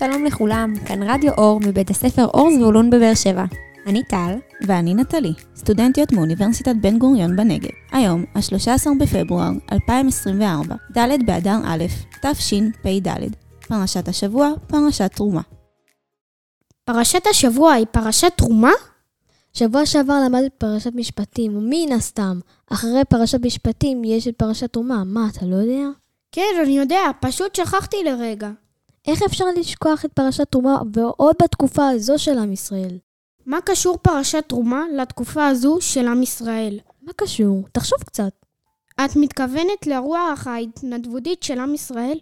שלום לכולם, כאן רדיו אור מבית הספר אור זבולון בבאר שבע. אני טל. ואני נטלי, סטודנטיות מאוניברסיטת בן גוריון בנגב. היום, ה-13 בפברואר 2024, ד' באדר א', תשפ"ד. פרשת השבוע, פרשת תרומה. פרשת השבוע היא פרשת תרומה? שבוע שעבר למדת פרשת משפטים, מן הסתם. אחרי פרשת משפטים יש את פרשת תרומה, מה, אתה לא יודע? כן, אני יודע, פשוט שכחתי לרגע. איך אפשר לשכוח את פרשת תרומה ועוד בתקופה הזו של עם ישראל? מה קשור פרשת תרומה לתקופה הזו של עם ישראל? מה קשור? תחשוב קצת. את מתכוונת לרוח ההתנדבותית של עם ישראל?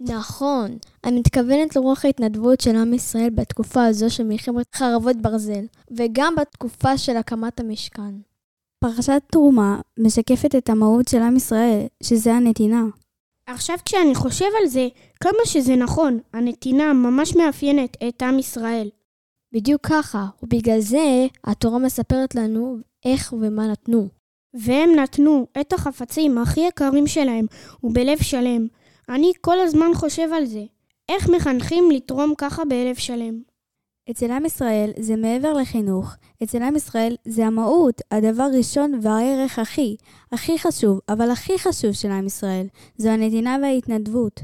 נכון, אני מתכוונת לרוח ההתנדבות של עם ישראל בתקופה הזו של מלחמת חרבות ברזל, וגם בתקופה של הקמת המשכן. פרשת תרומה משקפת את המהות של עם ישראל, שזה הנתינה. עכשיו כשאני חושב על זה, כמה שזה נכון, הנתינה ממש מאפיינת את עם ישראל. בדיוק ככה, ובגלל זה התורה מספרת לנו איך ומה נתנו. והם נתנו את החפצים הכי יקרים שלהם, ובלב שלם. אני כל הזמן חושב על זה. איך מחנכים לתרום ככה בלב שלם? אצל עם ישראל זה מעבר לחינוך, אצל עם ישראל זה המהות, הדבר ראשון והערך הכי, הכי חשוב, אבל הכי חשוב של עם ישראל, זו הנתינה וההתנדבות.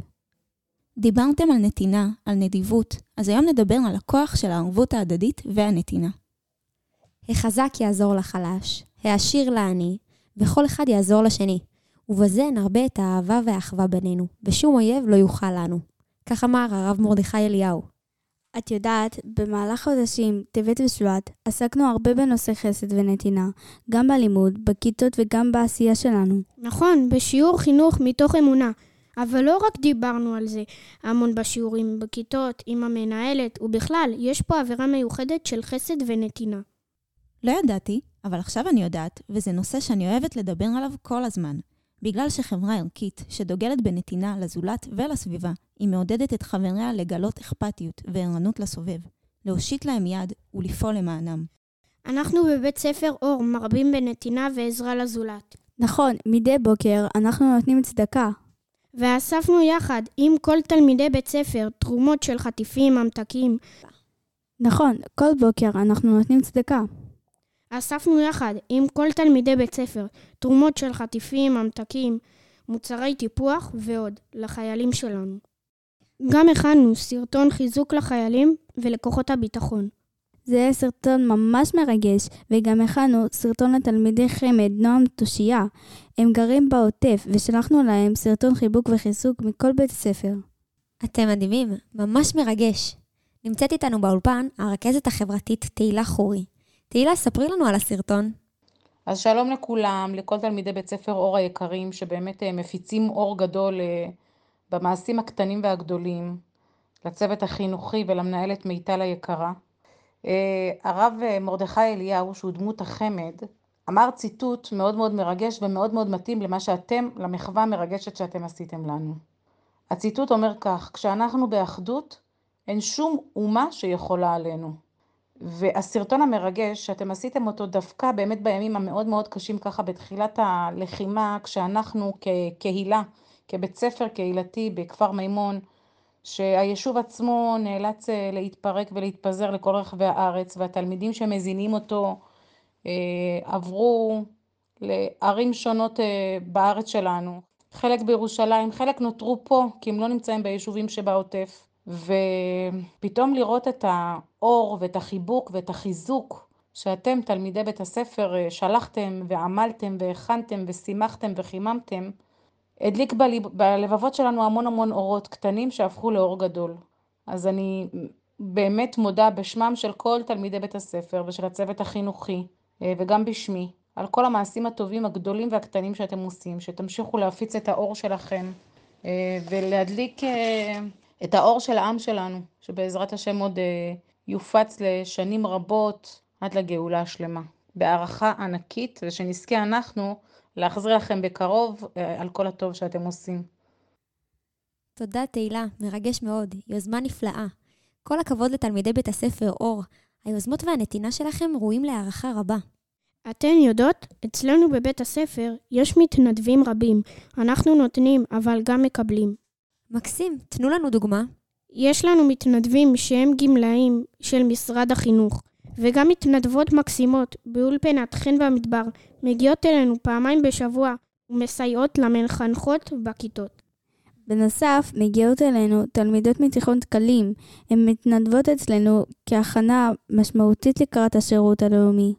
דיברתם על נתינה, על נדיבות, אז היום נדבר על הכוח של הערבות ההדדית והנתינה. החזק יעזור לחלש, העשיר לעני, וכל אחד יעזור לשני. ובזה נרבה את האהבה והאחווה בינינו, ושום אויב לא יוכל לנו. כך אמר הרב מרדכי אליהו. את יודעת, במהלך חודשים, טבת ושבט, עסקנו הרבה בנושא חסד ונתינה, גם בלימוד, בכיתות וגם בעשייה שלנו. נכון, בשיעור חינוך מתוך אמונה. אבל לא רק דיברנו על זה המון בשיעורים, בכיתות, עם המנהלת, ובכלל, יש פה עבירה מיוחדת של חסד ונתינה. לא ידעתי, אבל עכשיו אני יודעת, וזה נושא שאני אוהבת לדבר עליו כל הזמן. בגלל שחברה ערכית, שדוגלת בנתינה לזולת ולסביבה, היא מעודדת את חבריה לגלות אכפתיות וערנות לסובב, להושיט להם יד ולפעול למענם. אנחנו בבית ספר אור מרבים בנתינה ועזרה לזולת. נכון, מדי בוקר אנחנו נותנים צדקה. ואספנו יחד עם כל תלמידי בית ספר תרומות של חטיפים, ממתקים. נכון, כל בוקר אנחנו נותנים צדקה. אספנו יחד עם כל תלמידי בית ספר תרומות של חטיפים, ממתקים, מוצרי טיפוח ועוד לחיילים שלנו. גם הכנו סרטון חיזוק לחיילים ולכוחות הביטחון. זה היה סרטון ממש מרגש, וגם הכנו סרטון לתלמידי חמד, נועם תושייה. הם גרים בעוטף, ושלחנו להם סרטון חיבוק וחיזוק מכל בית הספר. אתם מדהימים, ממש מרגש. נמצאת איתנו באולפן הרכזת החברתית תהילה חורי. תהילה, ספרי לנו על הסרטון. אז שלום לכולם, לכל תלמידי בית ספר אור היקרים, שבאמת מפיצים אור גדול במעשים הקטנים והגדולים, לצוות החינוכי ולמנהלת מיטל היקרה. הרב מרדכי אליהו, שהוא דמות החמד, אמר ציטוט מאוד מאוד מרגש ומאוד מאוד מתאים למה שאתם, למחווה המרגשת שאתם עשיתם לנו. הציטוט אומר כך, כשאנחנו באחדות, אין שום אומה שיכולה עלינו. והסרטון המרגש שאתם עשיתם אותו דווקא באמת בימים המאוד מאוד קשים ככה בתחילת הלחימה, כשאנחנו כקהילה, כבית ספר קהילתי בכפר מימון, שהיישוב עצמו נאלץ להתפרק ולהתפזר לכל רחבי הארץ, והתלמידים שמזינים אותו עברו לערים שונות בארץ שלנו. חלק בירושלים, חלק נותרו פה, כי הם לא נמצאים ביישובים שבעוטף. ופתאום לראות את האור ואת החיבוק ואת החיזוק שאתם, תלמידי בית הספר, שלחתם ועמלתם והכנתם ושימחתם וחיממתם, הדליק בלבבות שלנו המון המון אורות קטנים שהפכו לאור גדול. אז אני באמת מודה בשמם של כל תלמידי בית הספר ושל הצוות החינוכי, וגם בשמי, על כל המעשים הטובים הגדולים והקטנים שאתם עושים, שתמשיכו להפיץ את האור שלכם ולהדליק את האור של העם שלנו, שבעזרת השם עוד יופץ לשנים רבות עד לגאולה השלמה. בהערכה ענקית, ושנזכה אנחנו להחזיר לכם בקרוב על כל הטוב שאתם עושים. תודה תהילה, מרגש מאוד, יוזמה נפלאה. כל הכבוד לתלמידי בית הספר אור, היוזמות והנתינה שלכם ראויים להערכה רבה. אתן יודעות, אצלנו בבית הספר יש מתנדבים רבים. אנחנו נותנים, אבל גם מקבלים. מקסים, תנו לנו דוגמה. יש לנו מתנדבים שהם גמלאים של משרד החינוך, וגם מתנדבות מקסימות באולפנת חן במדבר מגיעות אלינו פעמיים בשבוע ומסייעות למחנכות בכיתות. בנוסף, מגיעות אלינו תלמידות מתיכון תקלים. הן מתנדבות אצלנו כהכנה משמעותית לקראת השירות הלאומי.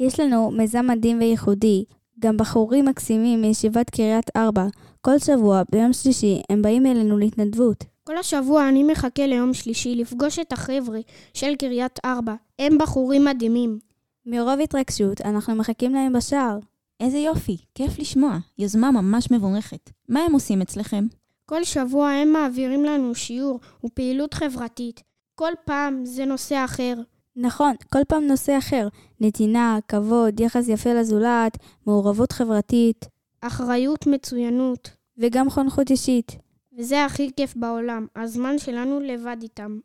יש לנו מיזם מדהים וייחודי, גם בחורים מקסימים מישיבת קריית ארבע. כל שבוע, ביום שלישי, הם באים אלינו להתנדבות. כל השבוע אני מחכה ליום שלישי לפגוש את החבר'ה של קריית ארבע. הם בחורים מדהימים. מרוב התרגשות, אנחנו מחכים להם בשער. איזה יופי, כיף לשמוע. יוזמה ממש מבורכת. מה הם עושים אצלכם? כל שבוע הם מעבירים לנו שיעור ופעילות חברתית. כל פעם זה נושא אחר. נכון, כל פעם נושא אחר. נתינה, כבוד, יחס יפה לזולת, מעורבות חברתית, אחריות, מצוינות. וגם חונכות אישית. וזה הכי כיף בעולם, הזמן שלנו לבד איתם.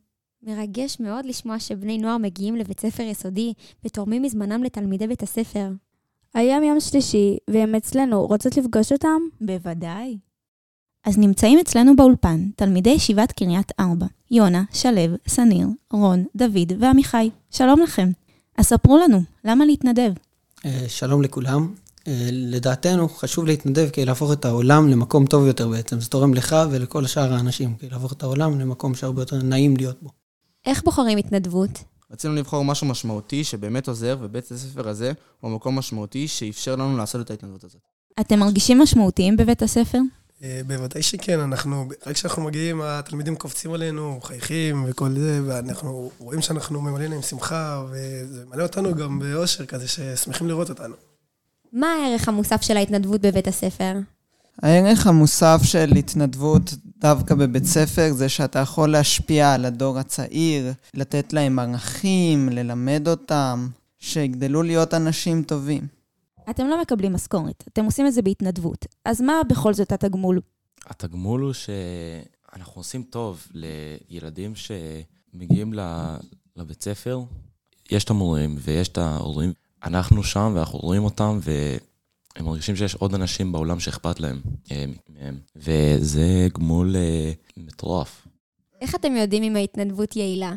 מרגש מאוד לשמוע שבני נוער מגיעים לבית ספר יסודי ותורמים מזמנם לתלמידי בית הספר. היום יום שלישי, והם אצלנו. רוצות לפגוש אותם? בוודאי. אז נמצאים אצלנו באולפן תלמידי ישיבת קריית ארבע, יונה, שלו, שניר, רון, דוד ועמיחי. שלום לכם. אז ספרו לנו, למה להתנדב? אה, שלום לכולם. אה, לדעתנו חשוב להתנדב כדי להפוך את העולם למקום טוב יותר בעצם. זה תורם לך ולכל שאר האנשים, כדי להפוך את העולם למקום שהרבה יותר נעים להיות בו. איך בוחרים התנדבות? רצינו לבחור משהו משמעותי שבאמת עוזר, ובית הספר הזה הוא מקום משמעותי שאפשר לנו לעשות את ההתנדבות הזאת. אתם מרגישים משמעותיים בבית הספר? אה, בוודאי שכן, אנחנו, רק כשאנחנו מגיעים, התלמידים קופצים עלינו, מחייכים וכל זה, ואנחנו רואים שאנחנו ממלאים להם שמחה, וזה ממלא אותנו גם באושר כזה, ששמחים לראות אותנו. מה הערך המוסף של ההתנדבות בבית הספר? הערך המוסף של התנדבות דווקא בבית ספר זה שאתה יכול להשפיע על הדור הצעיר, לתת להם ערכים, ללמד אותם, שיגדלו להיות אנשים טובים. אתם לא מקבלים משכורת, אתם עושים את זה בהתנדבות. אז מה בכל זאת התגמול? התגמול הוא שאנחנו עושים טוב לילדים שמגיעים לבית ספר. יש את המורים ויש את ההורים. אנחנו שם ואנחנו רואים אותם, והם מרגישים שיש עוד אנשים בעולם שאכפת להם אה, מהם. וזה גמול אה, מטורף. איך אתם יודעים אם ההתנדבות יעילה?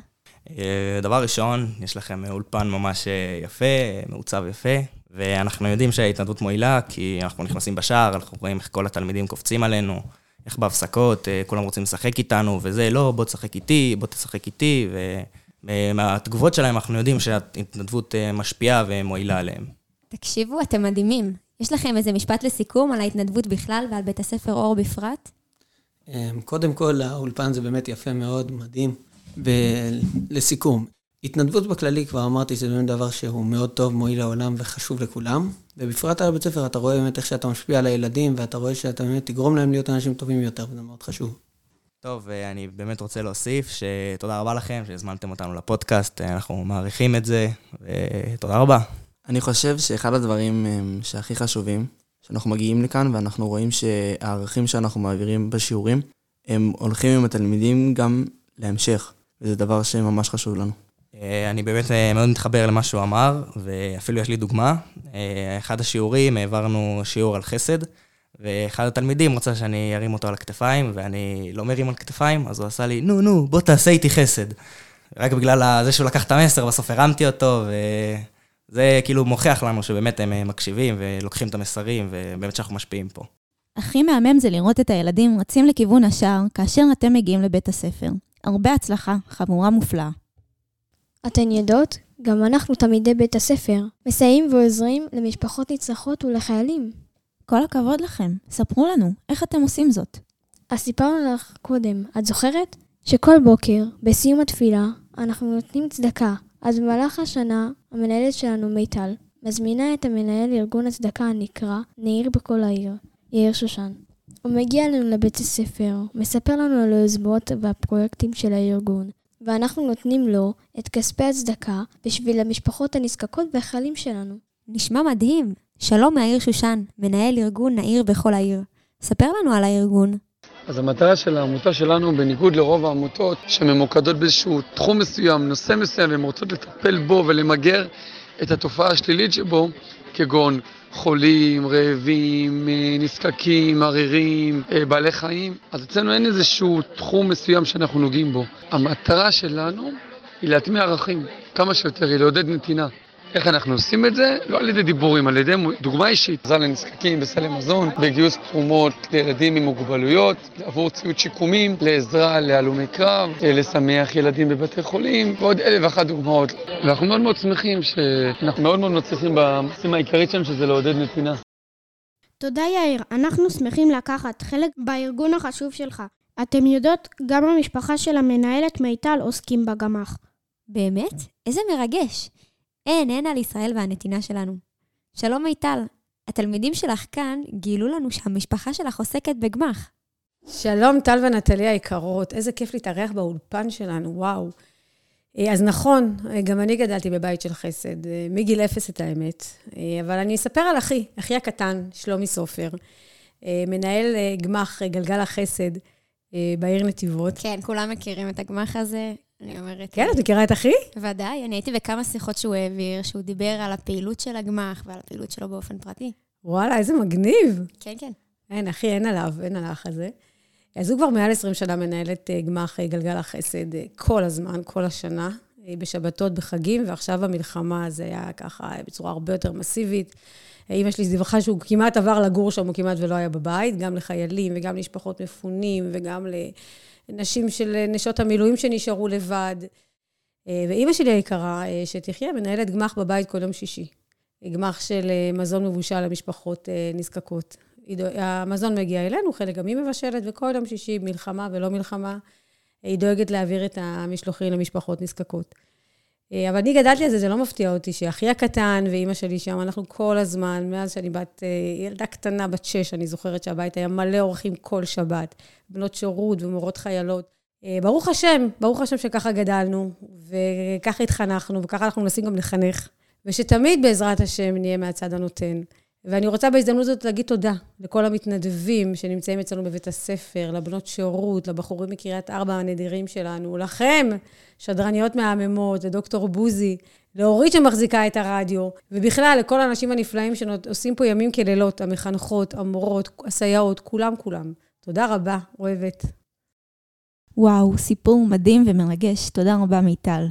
אה, דבר ראשון, יש לכם אולפן ממש יפה, מעוצב יפה, ואנחנו יודעים שההתנדבות מועילה, כי אנחנו נכנסים בשער, אנחנו רואים איך כל התלמידים קופצים עלינו, איך בהפסקות כולם רוצים לשחק איתנו, וזה, לא, בוא תשחק איתי, בוא תשחק איתי, ומהתגובות שלהם אנחנו יודעים שההתנדבות משפיעה ומועילה עליהם. תקשיבו, אתם מדהימים. יש לכם איזה משפט לסיכום על ההתנדבות בכלל ועל בית הספר אור בפרט? קודם כל, האולפן זה באמת יפה מאוד, מדהים. ולסיכום, התנדבות בכללי, כבר אמרתי שזה באמת דבר שהוא מאוד טוב, מועיל לעולם וחשוב לכולם. ובפרט על הבית ספר, אתה רואה באמת איך שאתה משפיע על הילדים, ואתה רואה שאתה באמת תגרום להם להיות אנשים טובים יותר, וזה מאוד חשוב. טוב, אני באמת רוצה להוסיף שתודה רבה לכם שהזמנתם אותנו לפודקאסט, אנחנו מעריכים את זה, ותודה רבה. אני חושב שאחד הדברים שהכי חשובים, שאנחנו מגיעים לכאן ואנחנו רואים שהערכים שאנחנו מעבירים בשיעורים, הם הולכים עם התלמידים גם להמשך, וזה דבר שממש חשוב לנו. אני באמת מאוד מתחבר למה שהוא אמר, ואפילו יש לי דוגמה. אחד השיעורים, העברנו שיעור על חסד, ואחד התלמידים רצה שאני ארים אותו על הכתפיים, ואני לא מרים על כתפיים, אז הוא עשה לי, נו, נו, בוא תעשה איתי חסד. רק בגלל זה שהוא לקח את המסר, בסוף הרמתי אותו, וזה כאילו מוכיח לנו שבאמת הם מקשיבים ולוקחים את המסרים, ובאמת שאנחנו משפיעים פה. הכי מהמם זה לראות את הילדים רצים לכיוון השער כאשר אתם מגיעים לבית הספר. הרבה הצלחה, חבורה מופלאה. אתן יודעות? גם אנחנו תלמידי בית הספר, מסייעים ועוזרים למשפחות נצרכות ולחיילים. כל הכבוד לכם. ספרו לנו, איך אתם עושים זאת? אז סיפרנו לך קודם, את זוכרת? שכל בוקר, בסיום התפילה, אנחנו נותנים צדקה. אז במהלך השנה, המנהלת שלנו, מיטל, מזמינה את המנהל ארגון הצדקה הנקרא נעיר בכל העיר, יאיר שושן. הוא מגיע אלינו לבית הספר, מספר לנו על היוזמות והפרויקטים של הארגון, ואנחנו נותנים לו את כספי הצדקה בשביל המשפחות הנזקקות והחיילים שלנו. נשמע מדהים. שלום מהעיר שושן, מנהל ארגון נעיר בכל העיר. ספר לנו על הארגון. אז המטרה של העמותה שלנו, בניגוד לרוב העמותות שממוקדות באיזשהו תחום מסוים, נושא מסוים, והן רוצות לטפל בו ולמגר את התופעה השלילית שבו, כגון חולים, רעבים, אה, נזקקים, ערירים, אה, בעלי חיים. אז אצלנו אין איזשהו תחום מסוים שאנחנו נוגעים בו. המטרה שלנו היא להטמיע ערכים כמה שיותר, היא לעודד נתינה. איך אנחנו עושים את זה? לא על ידי דיבורים, על ידי דוגמה אישית. עזרה לנזקקים בסלי מזון, בגיוס תרומות לילדים עם מוגבלויות, עבור ציוד שיקומים, לעזרה להלומי קרב, לשמח ילדים בבתי חולים, ועוד אלף ואחת דוגמאות. ואנחנו מאוד מאוד שמחים שאנחנו מאוד מאוד מצליחים במשימה העיקרית שלנו, שזה לעודד נתינה. תודה יאיר, אנחנו שמחים לקחת חלק בארגון החשוב שלך. אתם יודעות, גם המשפחה של המנהלת מיטל עוסקים בגמ"ח. באמת? איזה מרגש. אין, אין על ישראל והנתינה שלנו. שלום מיטל, התלמידים שלך כאן גילו לנו שהמשפחה שלך עוסקת בגמ"ח. שלום טל ונטלי היקרות, איזה כיף להתארח באולפן שלנו, וואו. אז נכון, גם אני גדלתי בבית של חסד, מגיל אפס את האמת. אבל אני אספר על אחי, אחי הקטן, שלומי סופר, מנהל גמ"ח גלגל החסד בעיר נתיבות. כן, כולם מכירים את הגמ"ח הזה. אני אומרת... כן, את מכירה את אחי? ודאי, אני הייתי בכמה שיחות שהוא העביר, שהוא דיבר על הפעילות של הגמ"ח ועל הפעילות שלו באופן פרטי. וואלה, איזה מגניב. כן, כן. אין, אחי, אין עליו, אין על האח הזה. אז הוא כבר מעל 20 שנה מנהל את גמ"ח גלגל החסד כל הזמן, כל השנה, בשבתות, בחגים, ועכשיו במלחמה זה היה ככה בצורה הרבה יותר מסיבית. אמא שלי דיווחה שהוא כמעט עבר לגור שם, הוא כמעט ולא היה בבית, גם לחיילים וגם למשפחות מפונים וגם ל... נשים של נשות המילואים שנשארו לבד. ואימא שלי היקרה, שתחיה, מנהלת גמ"ח בבית כל יום שישי. גמ"ח של מזון מבושל למשפחות נזקקות. המזון מגיע אלינו, חלק גם היא מבשלת, וכל יום שישי, מלחמה ולא מלחמה, היא דואגת להעביר את המשלוחים למשפחות נזקקות. אבל אני גדלתי על זה, זה לא מפתיע אותי, שאחי הקטן ואימא שלי שם, אנחנו כל הזמן, מאז שאני בת, ילדה קטנה, בת שש, אני זוכרת שהבית היה מלא אורחים כל שבת, בנות שירות ומורות חיילות. ברוך השם, ברוך השם שככה גדלנו, וככה התחנכנו, וככה אנחנו מנסים גם לחנך, ושתמיד בעזרת השם נהיה מהצד הנותן. ואני רוצה בהזדמנות הזאת להגיד תודה לכל המתנדבים שנמצאים אצלנו בבית הספר, לבנות שירות, לבחורים מקריית ארבע הנדירים שלנו, לכם, שדרניות מהממות, לדוקטור בוזי, לאורית שמחזיקה את הרדיו, ובכלל לכל האנשים הנפלאים שעושים פה ימים כלילות, המחנכות, המורות, הסייעות, כולם כולם. תודה רבה, אוהבת. וואו, סיפור מדהים ומרגש. תודה רבה, מיטל.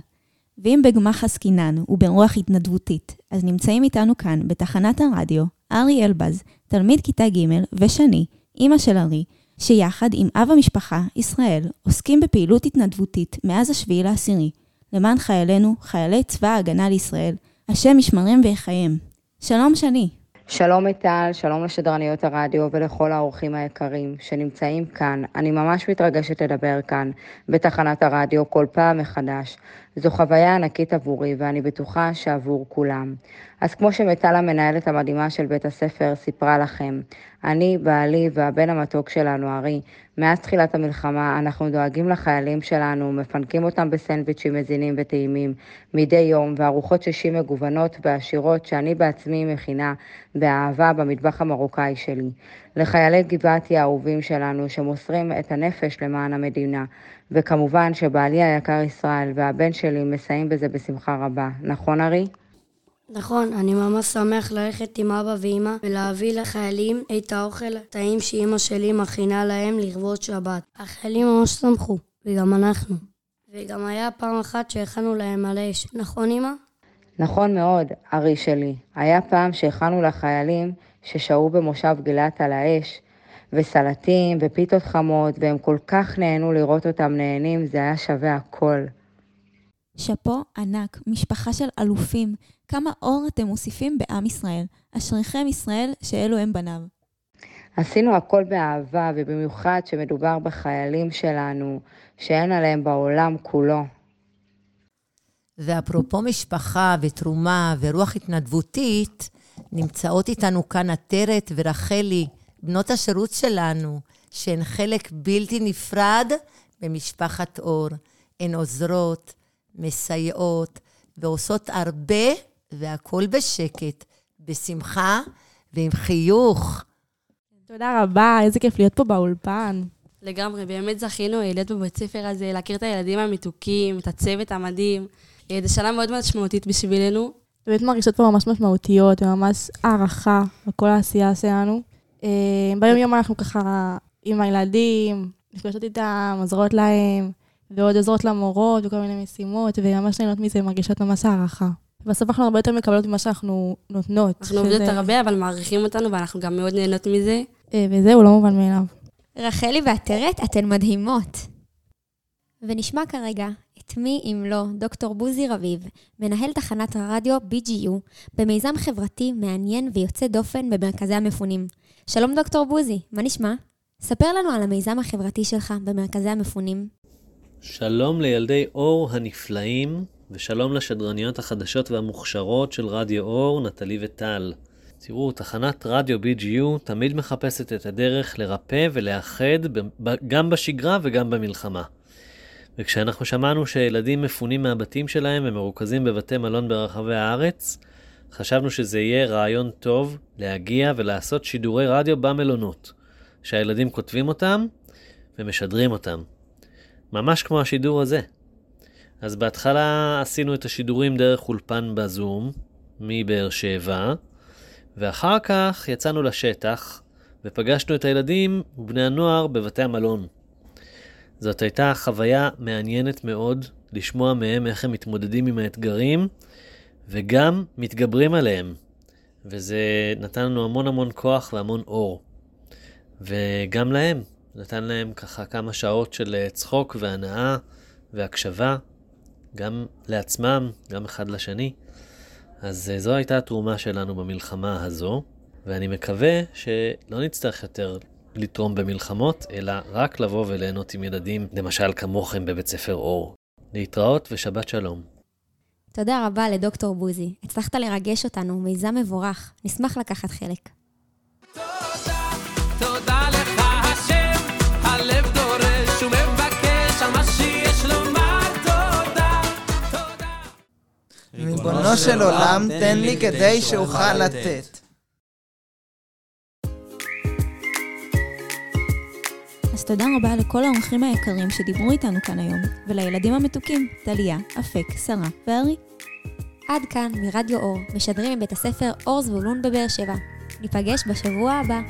ואם בגמ"ח עסקינן וברוח התנדבותית, אז נמצאים איתנו כאן, בתחנת הרדיו, ארי אלבז, תלמיד כיתה ג' ושני, אימא של ארי, שיחד עם אב המשפחה, ישראל, עוסקים בפעילות התנדבותית מאז השביעי לעשירי, למען חיילינו, חיילי צבא ההגנה לישראל, השם ישמרם ויחייהם. שלום שני. שלום מיטל, שלום לשדרניות הרדיו ולכל האורחים היקרים שנמצאים כאן. אני ממש מתרגשת לדבר כאן, בתחנת הרדיו, כל פעם מחדש. זו חוויה ענקית עבורי, ואני בטוחה שעבור כולם. אז כמו שמיטל המנהלת המדהימה של בית הספר סיפרה לכם, אני, בעלי והבן המתוק שלנו, ארי, מאז תחילת המלחמה אנחנו דואגים לחיילים שלנו, מפנקים אותם בסנדוויצ'ים מזינים וטעימים מדי יום, וארוחות שישי מגוונות ועשירות שאני בעצמי מכינה באהבה במטבח המרוקאי שלי. לחיילי גבעתי האהובים שלנו שמוסרים את הנפש למען המדינה, וכמובן שבעלי היקר ישראל והבן שלי מסייעים בזה בשמחה רבה. נכון, ארי? נכון, אני ממש שמח ללכת עם אבא ואמא ולהביא לחיילים את האוכל הטעים שאימא שלי מכינה להם לכבוד שבת. החיילים ממש שמחו, וגם אנחנו. וגם היה פעם אחת שהכנו להם על האש. נכון, אמא? נכון מאוד, ארי שלי. היה פעם שהכנו לחיילים ששהו במושב גילת על האש, וסלטים ופיתות חמות, והם כל כך נהנו לראות אותם נהנים, זה היה שווה הכל. שאפו ענק, משפחה של אלופים, כמה אור אתם מוסיפים בעם ישראל. אשריכם ישראל שאלו הם בניו. עשינו הכל באהבה, ובמיוחד שמדובר בחיילים שלנו, שאין עליהם בעולם כולו. ואפרופו משפחה ותרומה ורוח התנדבותית, נמצאות איתנו כאן עטרת ורחלי, בנות השירות שלנו, שהן חלק בלתי נפרד במשפחת אור. הן עוזרות, מסייעות ועושות הרבה, והכול בשקט, בשמחה ועם חיוך. תודה רבה, איזה כיף להיות פה באולפן. לגמרי, באמת זכינו להיות בבית ספר הזה, להכיר את הילדים המתוקים, את הצוות המדהים. זו שנה מאוד משמעותית בשבילנו. באמת מרגישות פה ממש משמעותיות וממש הערכה על כל העשייה שלנו. אה, ביום יום אנחנו ככה עם הילדים, נפגשות איתם, עוזרות להם, ועוד עוזרות למורות וכל מיני משימות, וממש נהנות מזה, מרגישות ממש הערכה. בסוף אנחנו הרבה יותר מקבלות ממה שאנחנו נותנות. אנחנו עובדות הרבה, אבל מעריכים אותנו, ואנחנו גם מאוד נהנות מזה. אה, וזהו, לא מובן מאליו. רחלי ועטרת, אתן מדהימות. ונשמע כרגע את מי אם לא דוקטור בוזי רביב, מנהל תחנת הרדיו BGU, במיזם חברתי מעניין ויוצא דופן במרכזי המפונים. שלום דוקטור בוזי, מה נשמע? ספר לנו על המיזם החברתי שלך במרכזי המפונים. שלום לילדי אור הנפלאים, ושלום לשדרניות החדשות והמוכשרות של רדיו אור, נטלי וטל. תראו, תחנת רדיו BGU תמיד מחפשת את הדרך לרפא ולאחד גם בשגרה וגם במלחמה. וכשאנחנו שמענו שילדים מפונים מהבתים שלהם ומרוכזים בבתי מלון ברחבי הארץ, חשבנו שזה יהיה רעיון טוב להגיע ולעשות שידורי רדיו במלונות, שהילדים כותבים אותם ומשדרים אותם. ממש כמו השידור הזה. אז בהתחלה עשינו את השידורים דרך אולפן בזום, מבאר שבע, ואחר כך יצאנו לשטח ופגשנו את הילדים ובני הנוער בבתי המלון. זאת הייתה חוויה מעניינת מאוד לשמוע מהם איך הם מתמודדים עם האתגרים וגם מתגברים עליהם. וזה נתן לנו המון המון כוח והמון אור. וגם להם, נתן להם ככה כמה שעות של צחוק והנאה והקשבה, גם לעצמם, גם אחד לשני. אז זו הייתה התרומה שלנו במלחמה הזו, ואני מקווה שלא נצטרך יותר לתרום במלחמות, אלא רק לבוא וליהנות עם ילדים, למשל כמוכם בבית ספר אור. להתראות ושבת שלום. תודה רבה לדוקטור בוזי. הצלחת לרגש אותנו, מיזם מבורך. נשמח לקחת חלק. תודה לך השם, הלב דורש ומבקש על מה שיש לומר תודה, תודה. ריבונו של עולם, תן לי כדי שאוכל לתת. תודה רבה לכל האורחים היקרים שדיברו איתנו כאן היום, ולילדים המתוקים, טליה, אפק, שרה וארי. עד כאן מרדיו אור, משדרים מבית הספר אור זבולון בבאר שבע. ניפגש בשבוע הבא.